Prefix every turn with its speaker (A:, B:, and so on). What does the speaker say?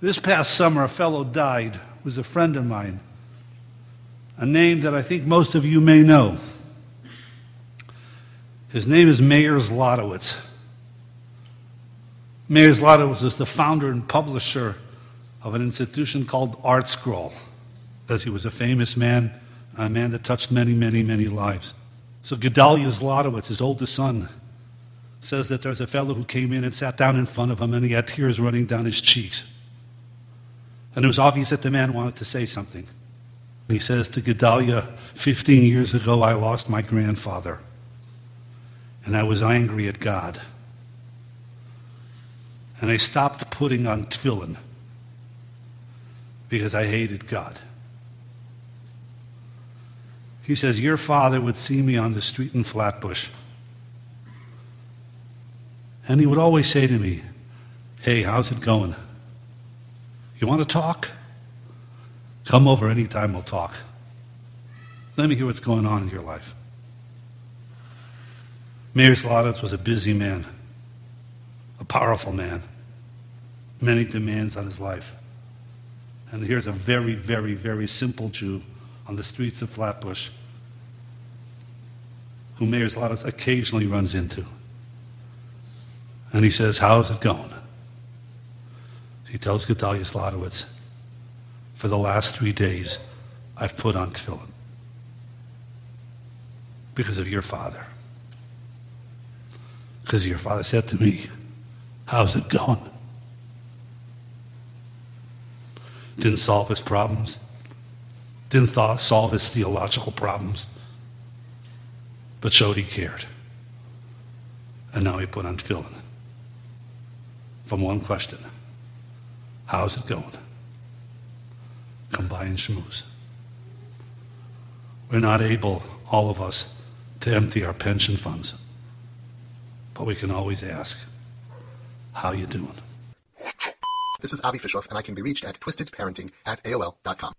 A: This past summer, a fellow died, was a friend of mine, a name that I think most of you may know. His name is Meir Zlotowitz. Meir Zlotowitz is the founder and publisher of an institution called ArtScroll, because he was a famous man, a man that touched many, many, many lives. So Gedalia Zlotowitz, his oldest son, says that there's a fellow who came in and sat down in front of him and he had tears running down his cheeks. And it was obvious that the man wanted to say something. He says to Gedalia, 15 years ago, I lost my grandfather. And I was angry at God. And I stopped putting on tefillin because I hated God. He says, Your father would see me on the street in Flatbush. And he would always say to me, Hey, how's it going? You want to talk? Come over anytime, we'll talk. Let me hear what's going on in your life. Meir Zlotowitz was a busy man, a powerful man, many demands on his life. And here's a very, very, very simple Jew on the streets of Flatbush who Meir Zlotowitz occasionally runs into. And he says, How's it going? He tells Gedalia Zlotowitz, For the last three days, I've put on tefillin because of your father. Because your father said to me, How's it going? Didn't solve his problems, didn't th- solve his theological problems, but showed he cared. And now he put on tefillin from one question How's it going? Come by and schmooze. We're not able, all of us, to empty our pension funds. But we can always ask, how you doing?
B: This is Avi Fishoff, and I can be reached at twistedparenting at AOL.com.